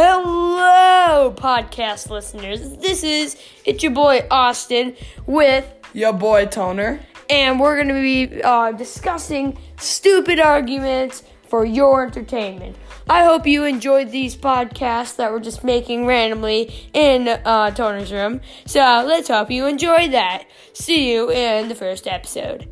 Hello, podcast listeners. This is it's your boy Austin with, Your boy Toner. and we're going to be uh, discussing stupid arguments for your entertainment. I hope you enjoyed these podcasts that we're just making randomly in uh, Toner's room. So let's hope you enjoyed that. See you in the first episode.